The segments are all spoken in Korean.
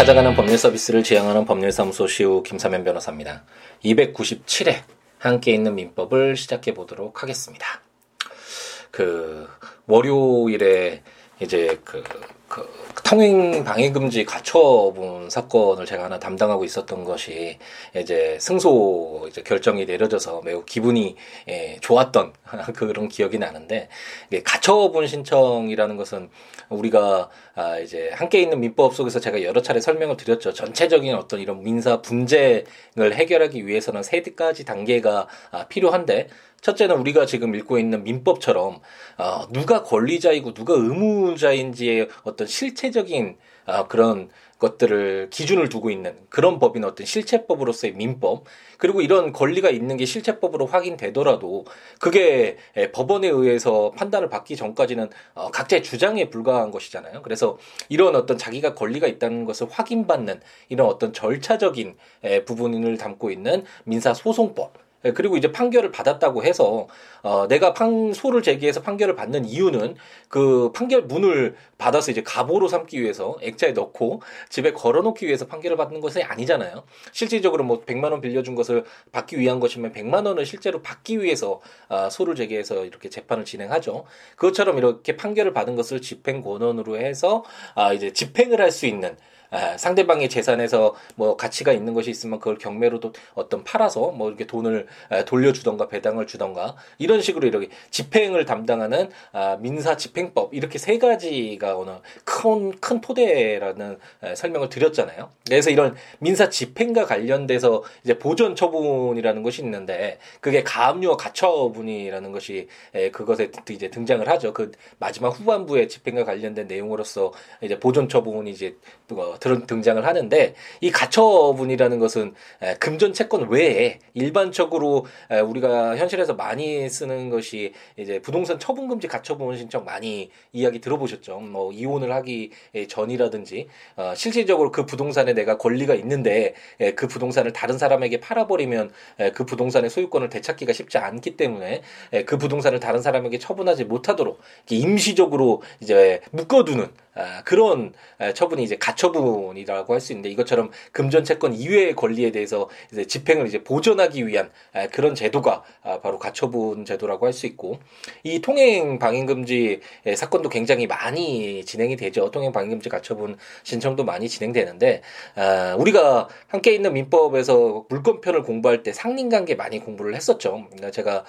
찾아가는 법률 서비스를 지향하는 법률사무소 시우 김사면 변호사입니다. 297회 함께 있는 민법을 시작해 보도록 하겠습니다. 그 월요일에 이제 그, 그 통행 방해 금지 가처분 사건을 제가 하나 담당하고 있었던 것이 이제 승소 이제 결정이 내려져서 매우 기분이 예, 좋았던 그런 기억이 나는데 가처분 신청이라는 것은 우리가 아 이제 함께 있는 민법 속에서 제가 여러 차례 설명을 드렸죠. 전체적인 어떤 이런 민사 분쟁을 해결하기 위해서는 세 가지 단계가 아, 필요한데 첫째는 우리가 지금 읽고 있는 민법처럼 어, 누가 권리자이고 누가 의무자인지의 어떤 실체적인 어, 그런 것들을 기준을 두고 있는 그런 법인 어떤 실체법으로서의 민법 그리고 이런 권리가 있는 게 실체법으로 확인되더라도 그게 법원에 의해서 판단을 받기 전까지는 어, 각자의 주장에 불과한 것이잖아요. 그래서 이런 어떤 자기가 권리가 있다는 것을 확인받는 이런 어떤 절차적인 부분을 담고 있는 민사소송법 예, 그리고 이제 판결을 받았다고 해서 어 내가 판소를 제기해서 판결을 받는 이유는 그 판결문을 받아서 이제 가보로 삼기 위해서 액자에 넣고 집에 걸어놓기 위해서 판결을 받는 것이 아니잖아요. 실질적으로 뭐 100만 원 빌려준 것을 받기 위한 것이면 100만 원을 실제로 받기 위해서 아 소를 제기해서 이렇게 재판을 진행하죠. 그것처럼 이렇게 판결을 받은 것을 집행 권한으로 해서 아 이제 집행을 할 수 있는 아, 상대방의 재산에서 뭐 가치가 있는 것이 있으면 그걸 경매로도 어떤 팔아서 뭐 이렇게 돈을 돌려주던가 배당을 주던가 이런 식으로 이렇게 집행을 담당하는 아, 민사 집행법 이렇게 세 가지가 오늘 큰, 큰 토대라는 설명을 드렸잖아요. 그래서 이런 민사 집행과 관련돼서 이제 보존 처분이라는 것이 있는데 그게 가압류와 가처분이라는 것이 그것에 이제 등장을 하죠. 그 마지막 후반부에 집행과 관련된 내용으로서 이제 보존 처분이 이제 등장을 하는데 이 가처분이라는 것은 금전 채권 외에 일반적으로 우리가 현실에서 많이 쓰는 것이 이제 부동산 처분 금지 가처분 신청 많이 이야기 들어보셨죠. 뭐 이혼을 하기 전이라든지 어, 실질적으로 그 부동산에 내가 권리가 있는데 그 부동산을 다른 사람에게 팔아버리면 그 부동산의 소유권을 되찾기가 쉽지 않기 때문에 그 부동산을 다른 사람에게 처분하지 못하도록 임시적으로 이제 묶어두는 아, 그런 처분이 이제 가처분이라고 할 수 있는데 이것처럼 금전 채권 이외의 권리에 대해서 이제 집행을 이제 보존하기 위한 그런 제도가 아, 바로 가처분 제도라고 할 수 있고 이 통행 방해 금지 사건도 굉장히 많이 진행이 되죠. 통행 방해 금지 가처분 신청도 많이 진행되는데 아, 우리가 함께 있는 민법에서 물권편을 공부할 때 상린관계 많이 공부를 했었죠. 그러니까 제가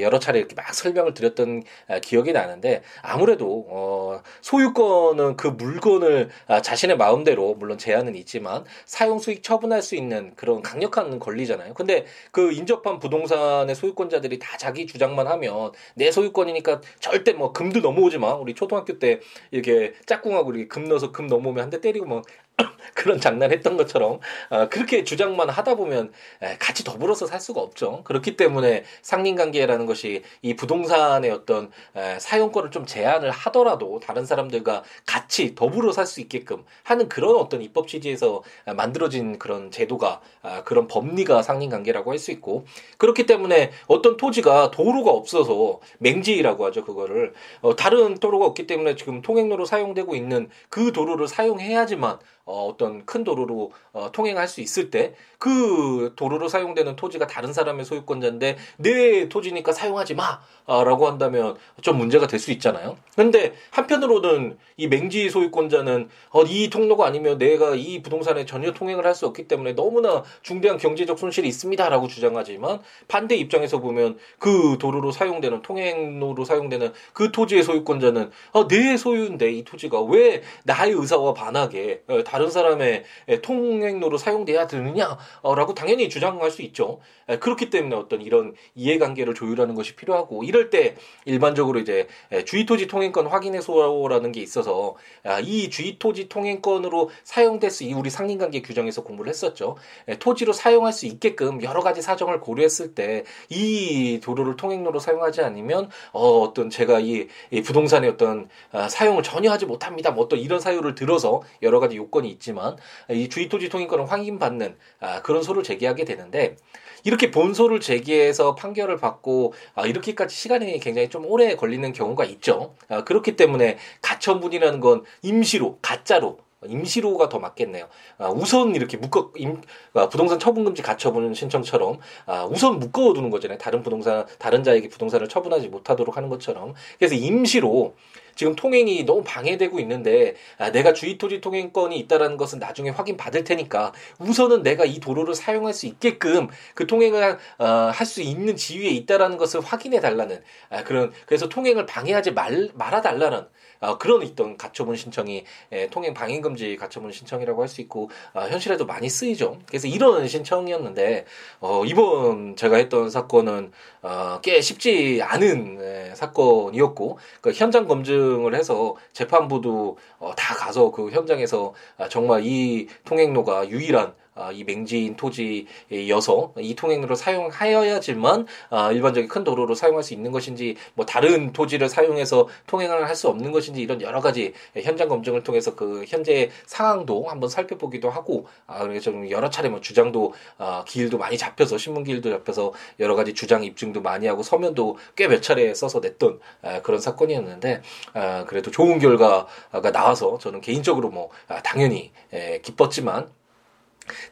여러 차례 이렇게 막 설명을 드렸던 기억이 나는데 아무래도 어, 소유권 물건은 그 물건을 아, 자신의 마음대로 물론 제한은 있지만 사용 수익 처분할 수 있는 그런 강력한 권리잖아요. 근데 그 인접한 부동산의 소유권자들이 다 자기 주장만 하면 내 소유권이니까 절대 뭐 금도 넘어오지 마. 우리 초등학교 때 이렇게 짝꿍하고 이렇게 금 넣어서 금 넘어오면 한 대 때리고 뭐 그런 장난했던 것처럼 어, 그렇게 주장만 하다 보면 에, 같이 더불어서 살 수가 없죠. 그렇기 때문에 상린관계라는 것이 이 부동산의 어떤 에, 사용권을 좀 제한을 하더라도 다른 사람들과 같이 더불어 살 수 있게끔 하는 그런 어떤 입법 취지에서 만들어진 그런 제도가 아, 그런 법리가 상린관계라고 할 수 있고 그렇기 때문에 어떤 토지가 도로가 없어서 맹지라고 하죠 그거를 어, 다른 도로가 없기 때문에 지금 통행로로 사용되고 있는 그 도로를 사용해야지만 어, 어떤 큰 도로로 어, 통행할 수 있을 때 그 도로로 사용되는 토지가 다른 사람의 소유권자인데 내 토지니까 사용하지 마라고 한다면 좀 문제가 될 수 있잖아요. 근데 한편으로는 이 맹지 소유권자는 어, 이 통로가 아니면 내가 이 부동산에 전혀 통행을 할 수 없기 때문에 너무나 중대한 경제적 손실이 있습니다라고 주장하지만 반대 입장에서 보면 그 도로로 사용되는 통행로로 사용되는 그 토지의 소유권자는 어, 내 소유인데 이 토지가 왜 나의 의사와 반하게 어, 다른 사람의 통행로로 사용돼야 되느냐라고 당연히 주장할 수 있죠. 그렇기 때문에 어떤 이런 이해관계를 조율하는 것이 필요하고 이럴 때 일반적으로 이제 주의토지 통행권 확인해소라는 게 있어서 아, 이 주의토지 통행권으로 사용될 수 우리 상린관계 규정에서 공부를 했었죠. 토지로 사용할 수 있게끔 여러 가지 사정을 고려했을 때 이 도로를 통행로로 사용하지 않으면 어, 어떤 제가 이, 이 부동산의 어떤 아, 사용을 전혀 하지 못합니다. 뭐 어떤 이런 사유를 들어서 여러 가지 요건이 사건이 있지만 이 주의토지 통행권을 확인받는 아, 그런 소를 제기하게 되는데 이렇게 본소를 제기해서 판결을 받고 아, 이렇게까지 시간이 굉장히 좀 오래 걸리는 경우가 있죠. 아, 그렇기 때문에 가처분이라는 건 임시로 가짜로 임시로가 더 맞겠네요. 아, 우선 이렇게 묶어 임, 아, 부동산 처분금지 가처분 신청처럼 아, 우선 묶어두는 거잖아요. 다른 부동산 다른 자에게 부동산을 처분하지 못하도록 하는 것처럼 그래서 임시로 지금 통행이 너무 방해되고 있는데 아, 내가 주의토지 통행권이 있다라는 것은 나중에 확인 받을 테니까 우선은 내가 이 도로를 사용할 수 있게끔 그 통행을 어, 할 수 있는 지위에 있다라는 것을 확인해 달라는 아, 그런 그래서 통행을 방해하지 말 말아 달라는 어, 그런 있던 가처분 신청이 예, 통행 방해 금지 가처분 신청이라고 할 수 있고 어, 현실에도 많이 쓰이죠. 그래서 이런 신청이었는데 어, 이번 제가 했던 사건은 어, 꽤 쉽지 않은 예, 사건이었고 그 현장 검증 을 해서 재판부도 어, 다 가서 그 현장에서 아, 정말 이 통행로가 유일한 아, 이 맹지인 토지여서 이 통행로를 사용하여야지만 아, 일반적인 큰 도로로 사용할 수 있는 것인지 뭐 다른 토지를 사용해서 통행을 할 수 없는 것인지 이런 여러 가지 현장 검증을 통해서 그 현재 상황도 한번 살펴보기도 하고 아, 그래서 좀 여러 차례 뭐 주장도 아, 기일도 많이 잡혀서 신문 기일도 잡혀서 여러 가지 주장 입증도 많이 하고 서면도 꽤 몇 차례 써서 냈던 아, 그런 사건이었는데 아, 그래도 좋은 결과가 나와서 저는 개인적으로 뭐 아, 당연히 에, 기뻤지만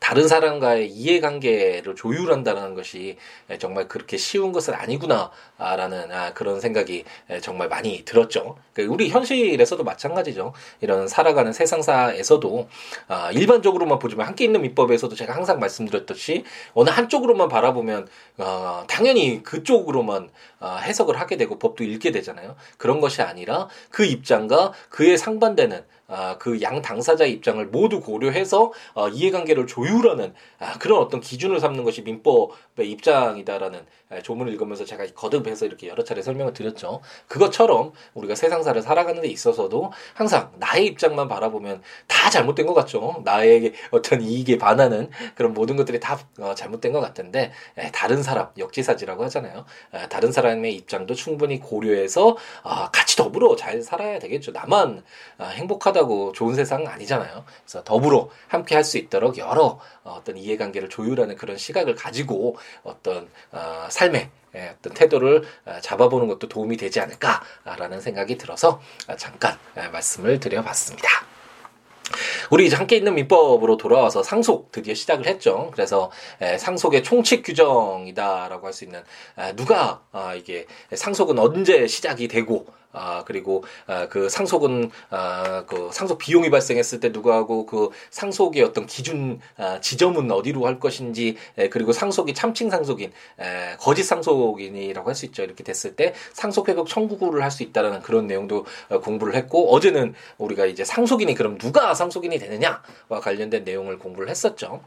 다른 사람과의 이해관계를 조율한다는 것이 정말 그렇게 쉬운 것은 아니구나라는 아, 그런 생각이 정말 많이 들었죠. 그 우리 현실에서도 마찬가지죠. 이런 살아가는 세상사에서도 아, 일반적으로만 보지만 함께 있는 민법에서도 제가 항상 말씀드렸듯이 어느 한쪽으로만 바라보면 어, 당연히 그쪽으로만 어, 해석을 하게 되고 법도 읽게 되잖아요. 그런 것이 아니라 그 입장과 그에 상반되는 아, 그 양 당사자의 입장을 모두 고려해서 어, 이해관계를 조율하는 아, 그런 어떤 기준을 삼는 것이 민법의 입장이다라는 아, 조문을 읽으면서 제가 거듭해서 이렇게 여러 차례 설명을 드렸죠. 그것처럼 우리가 세상사를 살아가는 데 있어서도 항상 나의 입장만 바라보면 다 잘못된 것 같죠. 나에게 어떤 이익에 반하는 그런 모든 것들이 다 어, 잘못된 것 같은데 에, 다른 사람 역지사지라고 하잖아요. 에, 다른 사람의 입장도 충분히 고려해서 아, 같이 더불어 잘 살아야 되겠죠. 나만 아, 행복하다 고 좋은 세상은 아니잖아요. 그래서 더불어 함께 할 수 있도록 여러 어, 어떤 이해관계를 조율하는 그런 시각을 가지고 어떤 어, 삶의 예, 어떤 태도를 어, 잡아보는 것도 도움이 되지 않을까라는 생각이 들어서 어, 잠깐 예, 말씀을 드려봤습니다. 우리 이제 함께 있는 민법으로 돌아와서 상속 드디어 시작을 했죠. 그래서 상속의 총칙 규정이다라고 할 수 있는 누가 아, 이게 상속은 언제 시작이 되고 아 그리고 아, 그 상속은 아, 그 상속 비용이 발생했을 때 누구하고 그 상속의 어떤 기준 아, 지점은 어디로 할 것인지 에, 그리고 상속이 참칭 상속인 에, 거짓 상속인이라고 할 수 있죠 이렇게 됐을 때 상속 회복 청구를 할 수 있다라는 그런 내용도 어, 공부를 했고 어제는 우리가 이제 상속인이 그럼 누가 상속인이 되느냐와 관련된 내용을 공부를 했었죠.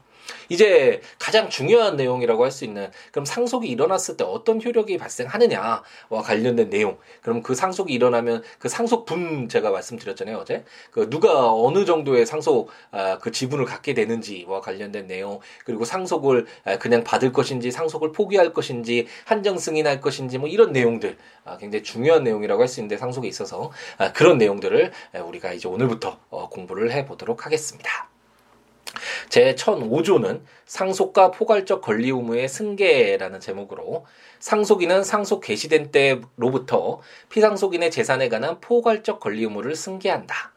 이제 가장 중요한 내용이라고 할 수 있는 그럼 상속이 일어났을 때 어떤 효력이 발생하느냐와 관련된 내용. 그럼 그 상속이 일어나면 그 상속분 제가 말씀드렸잖아요 어제. 그 누가 어느 정도의 상속 아, 그 지분을 갖게 되는지와 관련된 내용. 그리고 상속을 아, 그냥 받을 것인지 상속을 포기할 것인지 한정 승인할 것인지 뭐 이런 내용들 아, 굉장히 중요한 내용이라고 할 수 있는데 상속에 있어서 아, 그런 내용들을 우리가 이제 오늘부터 어, 공부를 해보도록 하겠습니다. 제 1005조는 상속과 포괄적 권리 의무의 승계라는 제목으로 상속인은 상속 개시된 때로부터 피상속인의 재산에 관한 포괄적 권리 의무를 승계한다.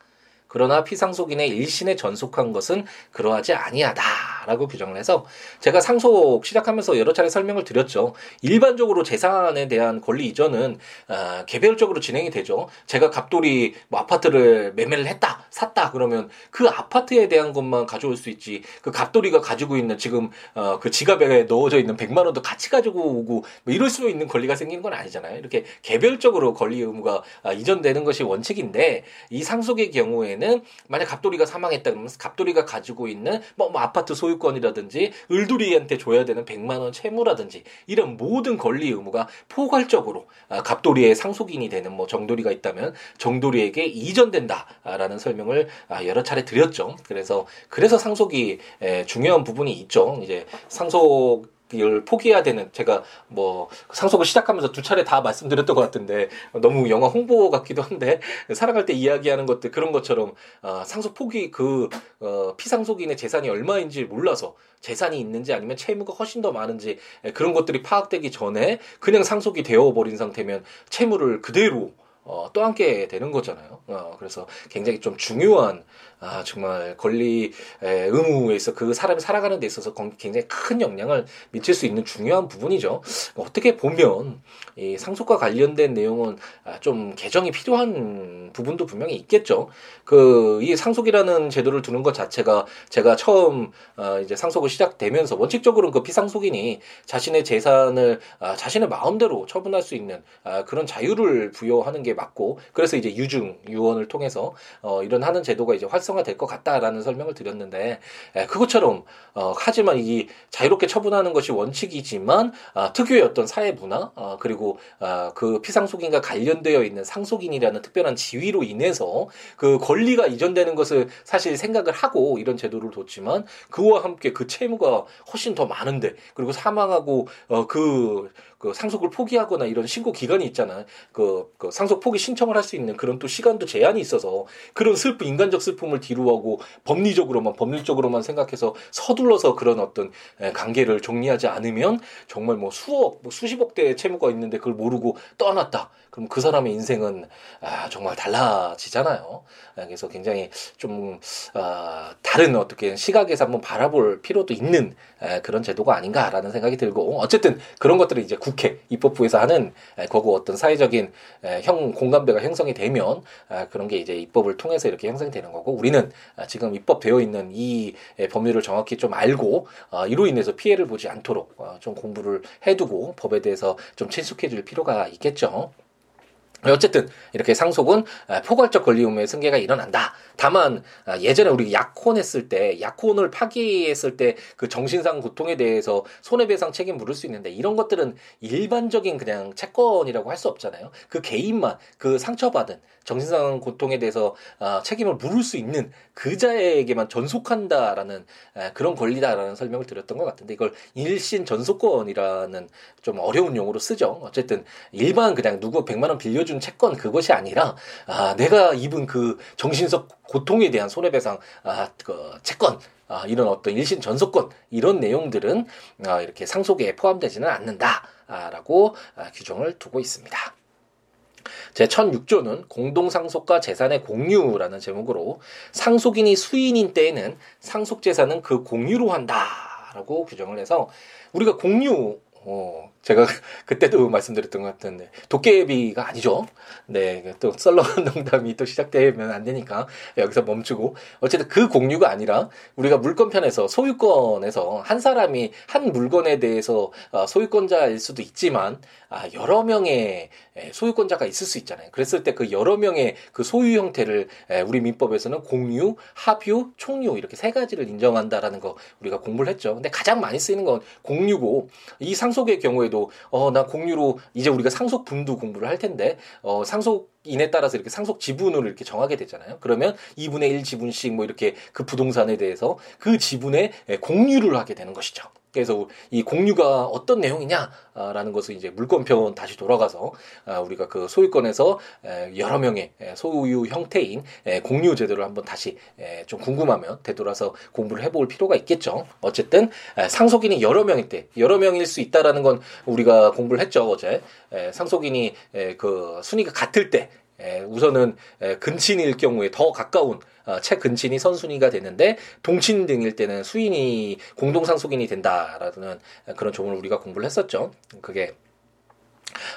그러나 피상속인의 일신에 전속한 것은 그러하지 아니하다 라고 규정을 해서 제가 상속 시작하면서 여러 차례 설명을 드렸죠. 일반적으로 재산에 대한 권리 이전은 어, 개별적으로 진행이 되죠. 제가 갑돌이 뭐 아파트를 매매를 했다, 샀다 그러면 그 아파트에 대한 것만 가져올 수 있지. 그 갑돌이가 가지고 있는 지금 어, 그 지갑에 넣어져 있는 100만 원도 같이 가지고 오고 뭐 이럴 수 있는 권리가 생기는 건 아니잖아요. 이렇게 개별적으로 권리 의무가 아, 이전되는 것이 원칙인데 이 상속의 경우에는 만약 갑돌이가 사망했다 그러면 갑돌이가 가지고 있는 뭐, 뭐 아파트 소유 권이라든지 을돌이한테 줘야 되는 100만 원 채무라든지 이런 모든 권리 의무가 포괄적으로 아, 갑돌이의 상속인이 되는 뭐 정돌이가 있다면 정돌이에게 이전된다라는 설명을 아, 여러 차례 드렸죠. 그래서 그래서 상속이 중요한 부분이 있죠. 이제 상속 을 포기해야 되는 제가 뭐 상속을 시작하면서 두 차례 다 말씀드렸던 것 같은데 너무 영화 홍보 같기도 한데 사랑할 때 이야기하는 것들 그런 것처럼 어, 상속 포기 그 어, 피상속인의 재산이 얼마인지 몰라서 재산이 있는지 아니면 채무가 훨씬 더 많은지 그런 것들이 파악되기 전에 그냥 상속이 되어 버린 상태면 채무를 그대로 어, 떠안게 되는 거잖아요. 어, 그래서 굉장히 좀 중요한 아, 정말 권리 에, 의무에 있어 그 사람이 살아가는 데 있어서 굉장히 큰 영향을 미칠 수 있는 중요한 부분이죠. 어떻게 보면 이 상속과 관련된 내용은 아, 좀 개정이 필요한 부분도 분명히 있겠죠. 그 이 상속이라는 제도를 두는 것 자체가 제가 처음 어, 이제 상속을 시작되면서 원칙적으로는 그 피상속인이 자신의 재산을 아, 자신의 마음대로 처분할 수 있는 아, 그런 자유를 부여하는 게 맞고 그래서 이제 유증 유언을 통해서 어, 이런 하는 제도가 이제 활성 활성화될 것 같다라는 설명을 드렸는데 에, 그것처럼 어, 하지만 이 자유롭게 처분하는 것이 원칙이지만 아, 특유의 어떤 사회 문화 아, 그리고 아, 그 피상속인과 관련되어 있는 상속인이라는 특별한 지위로 인해서 그 권리가 이전되는 것을 사실 생각을 하고 이런 제도를 뒀지만 그와 함께 그 채무가 훨씬 더 많은데 그리고 사망하고 어, 그, 그 상속을 포기하거나 이런 신고 기간이 있잖아. 그, 그 상속 포기 신청을 할 수 있는 그런 또 시간도 제한이 있어서 그런 슬픔 인간적 슬픔을 뒤로하고 법리적으로만 법률적으로만 생각해서 서둘러서 그런 어떤 관계를 정리하지 않으면 정말 뭐 수억, 뭐 수십억 대의 채무가 있는데 그걸 모르고 떠났다. 그럼 그 사람의 인생은 아, 정말 달라지잖아요. 그래서 굉장히 좀 아, 다른 어떻게 시각에서 한번 바라볼 필요도 있는 그런 제도가 아닌가라는 생각이 들고 어쨌든 그런 것들을 이제 국회 입법부에서 하는 거고 어떤 사회적인 형 공감대가 형성이 되면 그런 게 이제 입법을 통해서 이렇게 형성이 되는 거고 우리는 지금 입법되어 있는 이 법률을 정확히 좀 알고 어, 이로 인해서 피해를 보지 않도록 어, 좀 공부를 해두고 법에 대해서 좀 친숙해질 필요가 있겠죠. 어쨌든 이렇게 상속은 아, 포괄적 권리 의무의 승계가 일어난다. 다만 아, 예전에 우리 약혼 했을 때 약혼을 파기했을 때 그 정신상 고통에 대해서 손해배상 책임 물을 수 있는데 이런 것들은 일반적인 그냥 채권이라고 할 수 없잖아요. 그 개인만 그 상처받은 정신상 고통에 대해서 아, 책임을 물을 수 있는 그자에게만 전속한다라는 그런 권리다라는 설명을 드렸던 것 같은데 이걸 일신 전속권이라는 좀 어려운 용어로 쓰죠. 어쨌든 일반 그냥 누구 100만 원 빌려주 준 채권 그것이 아니라 아, 내가 입은 그 정신적 고통에 대한 손해배상 아, 그 채권 아, 이런 어떤 일신 전속권 이런 내용들은 아, 이렇게 상속에 포함되지는 않는다라고 아, 규정을 두고 있습니다. 제 1006조는 공동상속과 재산의 공유라는 제목으로 상속인이 수인인 때에는 상속재산은 그 공유로 한다라고 규정을 해서 우리가 공유 어, 제가 그때도 말씀드렸던 것 같은데 도깨비가 아니죠. 네, 또 썰렁한 농담이 또 시작되면 안 되니까 여기서 멈추고 어쨌든 그 공유가 아니라 우리가 물건편에서 소유권에서 한 사람이 한 물건에 대해서 어, 소유권자일 수도 있지만 아, 여러 명의 소유권자가 있을 수 있잖아요. 그랬을 때 그 여러 명의 그 소유 형태를 우리 민법에서는 공유, 합유, 총유 이렇게 세 가지를 인정한다라는 거 우리가 공부를 했죠. 근데 가장 많이 쓰이는 건 공유고 이 상속의 경우에 경우에도 어 나 공유로 이제 우리가 상속 분도 공부를 할 텐데 어 상속 인에 따라서 이렇게 상속 지분을 이렇게 정하게 되잖아요. 그러면 2분의 1 지분씩 뭐 이렇게 그 부동산에 대해서 그 지분에 공유를 하게 되는 것이죠. 그래서 이 공유가 어떤 내용이냐라는 것을 이제 물권편 다시 돌아가서 아, 우리가 그 소유권에서 여러 명의 소유 형태인 공유 제도를 한번 다시 좀 궁금하면 되돌아서 공부를 해볼 필요가 있겠죠. 어쨌든 상속인이 여러 명일 때 여러 명일 수 있다라는 건 우리가 공부를 했죠 어제 상속인이 그 순위가 같을 때 우선은 근친일 경우에 더 가까운 어, 채 근친이 선순위가 되는데 동친 등일 때는 수인이 공동상속인이 된다라는 그런 조문을 우리가 공부를 했었죠. 그게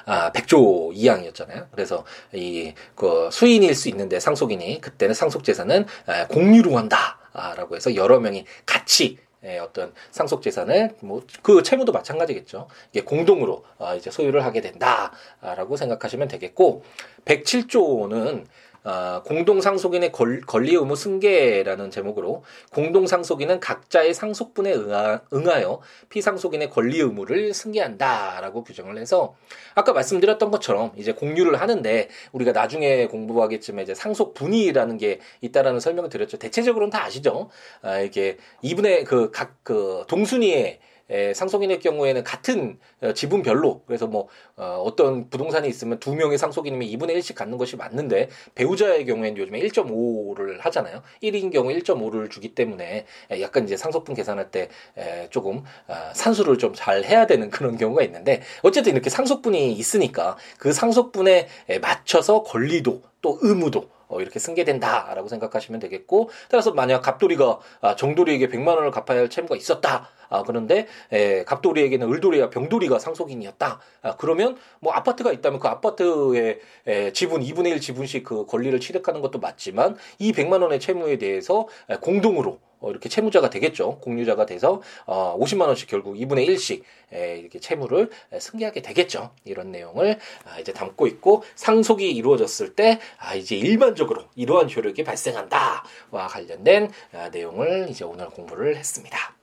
아, 백조 이항이었잖아요. 그래서 이 그 수인일 수 있는데 상속인이 그때는 상속 재산은 공유로 한다라고 해서 여러 명이 같이 예, 어떤 상속 재산을 뭐 그 채무도 마찬가지겠죠. 이게 공동으로 어, 이제 소유를 하게 된다라고 생각하시면 되겠고 107조는 어, 공동상속인의 권, 리 의무 승계라는 제목으로 공동상속인은 각자의 상속분에 응하, 응하여 피상속인의 권리 의무를 승계한다라고 규정을 해서 아까 말씀드렸던 것처럼 이제 공유를 하는데 우리가 나중에 공부하겠지만 이제 상속분이라는 게 있다라는 설명을 드렸죠. 대체적으로는 다 아시죠? 아, 이게 이분의 그 각그 그 동순위의 에, 상속인의 경우에는 같은 어, 지분별로 그래서 뭐 어, 어떤 부동산이 있으면 두 명의 상속인이면 2분의 1씩 갖는 것이 맞는데 배우자의 경우에는 요즘에 1.5를 하잖아요. 1인 경우 1.5를 주기 때문에 에, 약간 이제 상속분 계산할 때 에, 조금 어, 산수를 좀 잘 해야 되는 그런 경우가 있는데 어쨌든 이렇게 상속분이 있으니까 그 상속분에 맞춰서 권리도 또 의무도 어, 이렇게 승계된다라고 생각하시면 되겠고 따라서 만약 갑돌이가 아, 정돌이에게 100만 원을 갚아야 할 채무가 있었다. 아, 그런데 에, 갑돌이에게는 을돌이와 병돌이가 상속인이었다. 아, 그러면 뭐 아파트가 있다면 그 아파트의 에, 지분 2분의 1 지분씩 그 권리를 취득하는 것도 맞지만 이 100만 원의 채무에 대해서 에, 공동으로 어, 이렇게 채무자가 되겠죠. 공유자가 돼서 어, 50만 원씩 결국 2분의 1씩 에, 이렇게 채무를 에, 승계하게 되겠죠. 이런 내용을 아, 이제 담고 있고 상속이 이루어졌을 때 아, 이제 일반적으로 이러한 효력이 발생한다와 관련된 아, 내용을 이제 오늘 공부를 했습니다.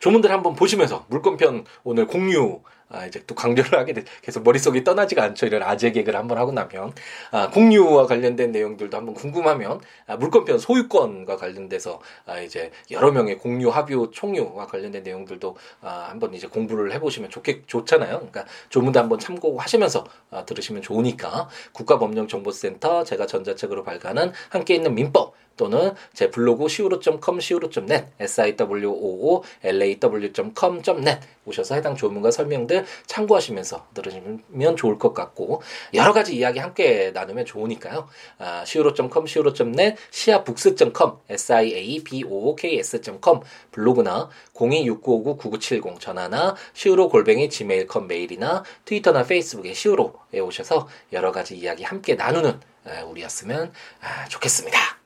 조문들 한번 보시면서 물건편 오늘 공유 아, 이제 또 강조를 하게 돼. 계속 머릿속이 떠나지가 않죠. 이런 아재 개그를 한번 하고 나면. 아, 공유와 관련된 내용들도 한번 궁금하면, 아, 물권편 소유권과 관련돼서, 아, 이제 여러 명의 공유, 합유, 총유와 관련된 내용들도, 아, 한번 이제 공부를 해보시면 좋겠, 좋잖아요. 그러니까 조문도 한번 참고하시면서, 아, 들으시면 좋으니까. 국가법령정보센터 제가 전자책으로 발간한 함께 있는 민법, 또는 제 블로그 siwo.com, siwo.net, siwoo.law.com.net 오셔서 해당 조문과 설명들 참고하시면서 들으시면 좋을 것 같고 여러 가지 이야기 함께 나누면 좋으니까요. 아, siwo.com, siwo.net, siabooks.com, siabooks.com 블로그나 026959-9970 전화나 siwo 골뱅이 gmail.com 메일이나 트위터나 페이스북에 siwo에 오셔서 여러 가지 이야기 함께 나누는 우리였으면 아, 좋겠습니다.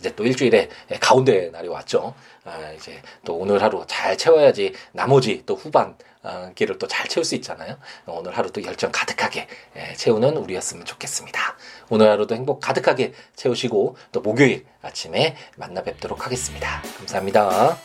이제 또 일주일에 가운데 날이 왔죠. 아, 이제 또 오늘 하루 잘 채워야지 나머지 또 후반 어, 길을 또 잘 채울 수 있잖아요. 오늘 하루 도 열정 가득하게 채우는 우리였으면 좋겠습니다. 오늘 하루도 행복 가득하게 채우시고 또 목요일 아침에 만나 뵙도록 하겠습니다. 감사합니다.